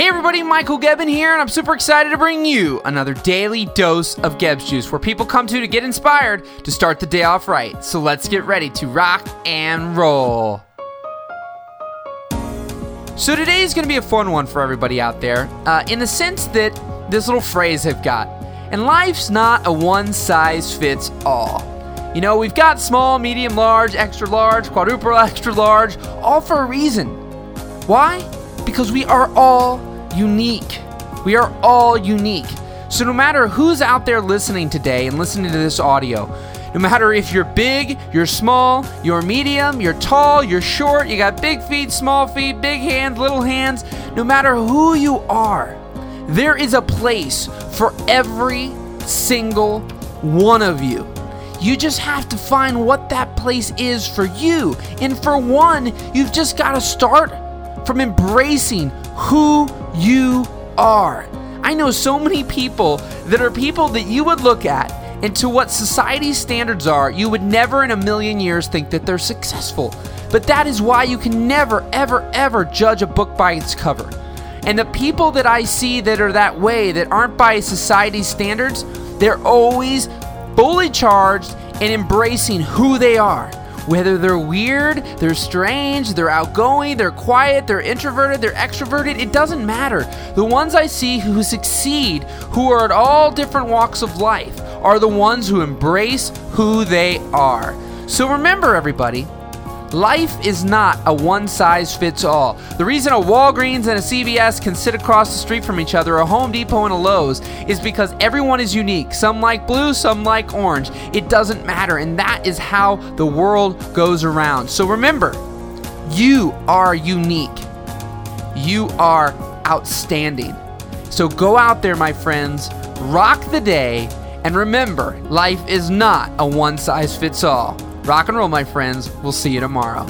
Hey everybody, Michael Gebben here, and I'm super excited to bring you another daily dose of Gebbs Juice where people come to to get inspired to start the day off right. So let's get ready to rock and roll. So today is going to be a fun one for everybody out there, uh, in the sense that this little phrase I've got, and life's not a one size fits all. You know, we've got small, medium, large, extra large, quadruple extra large, all for a reason. Why? Because we are all unique. We are all unique. So no matter who's out there listening today and listening to this audio, no matter if you're big, you're small, you're medium, you're tall, you're short, you got big feet, small feet, big hands, little hands, no matter who you are, there is a place for every single one of you. You just have to find what that place is for you. And for one, you've just got to start from embracing who you are. I know so many people that are people that you would look at and to what society's standards are, you would never in a million years think that they're successful. But that is why you can never, ever, ever judge a book by its cover. And the people that I see that are that way, that aren't by society's standards, they're always fully charged and embracing who they are. Whether they're weird, they're strange, they're outgoing, they're quiet, they're introverted, they're extroverted, it doesn't matter. The ones I see who succeed, who are at all different walks of life, are the ones who embrace who they are. So remember, everybody, Life is not a one size fits all. The reason a Walgreens and a CVS can sit across the street from each other, a Home Depot and a Lowe's, is because everyone is unique. Some like blue, some like orange. It doesn't matter, and that is how the world goes around. So remember, you are unique. You are outstanding. So go out there, my friends, rock the day, and remember, life is not a one size fits all. Rock and roll, my friends. We'll see you tomorrow.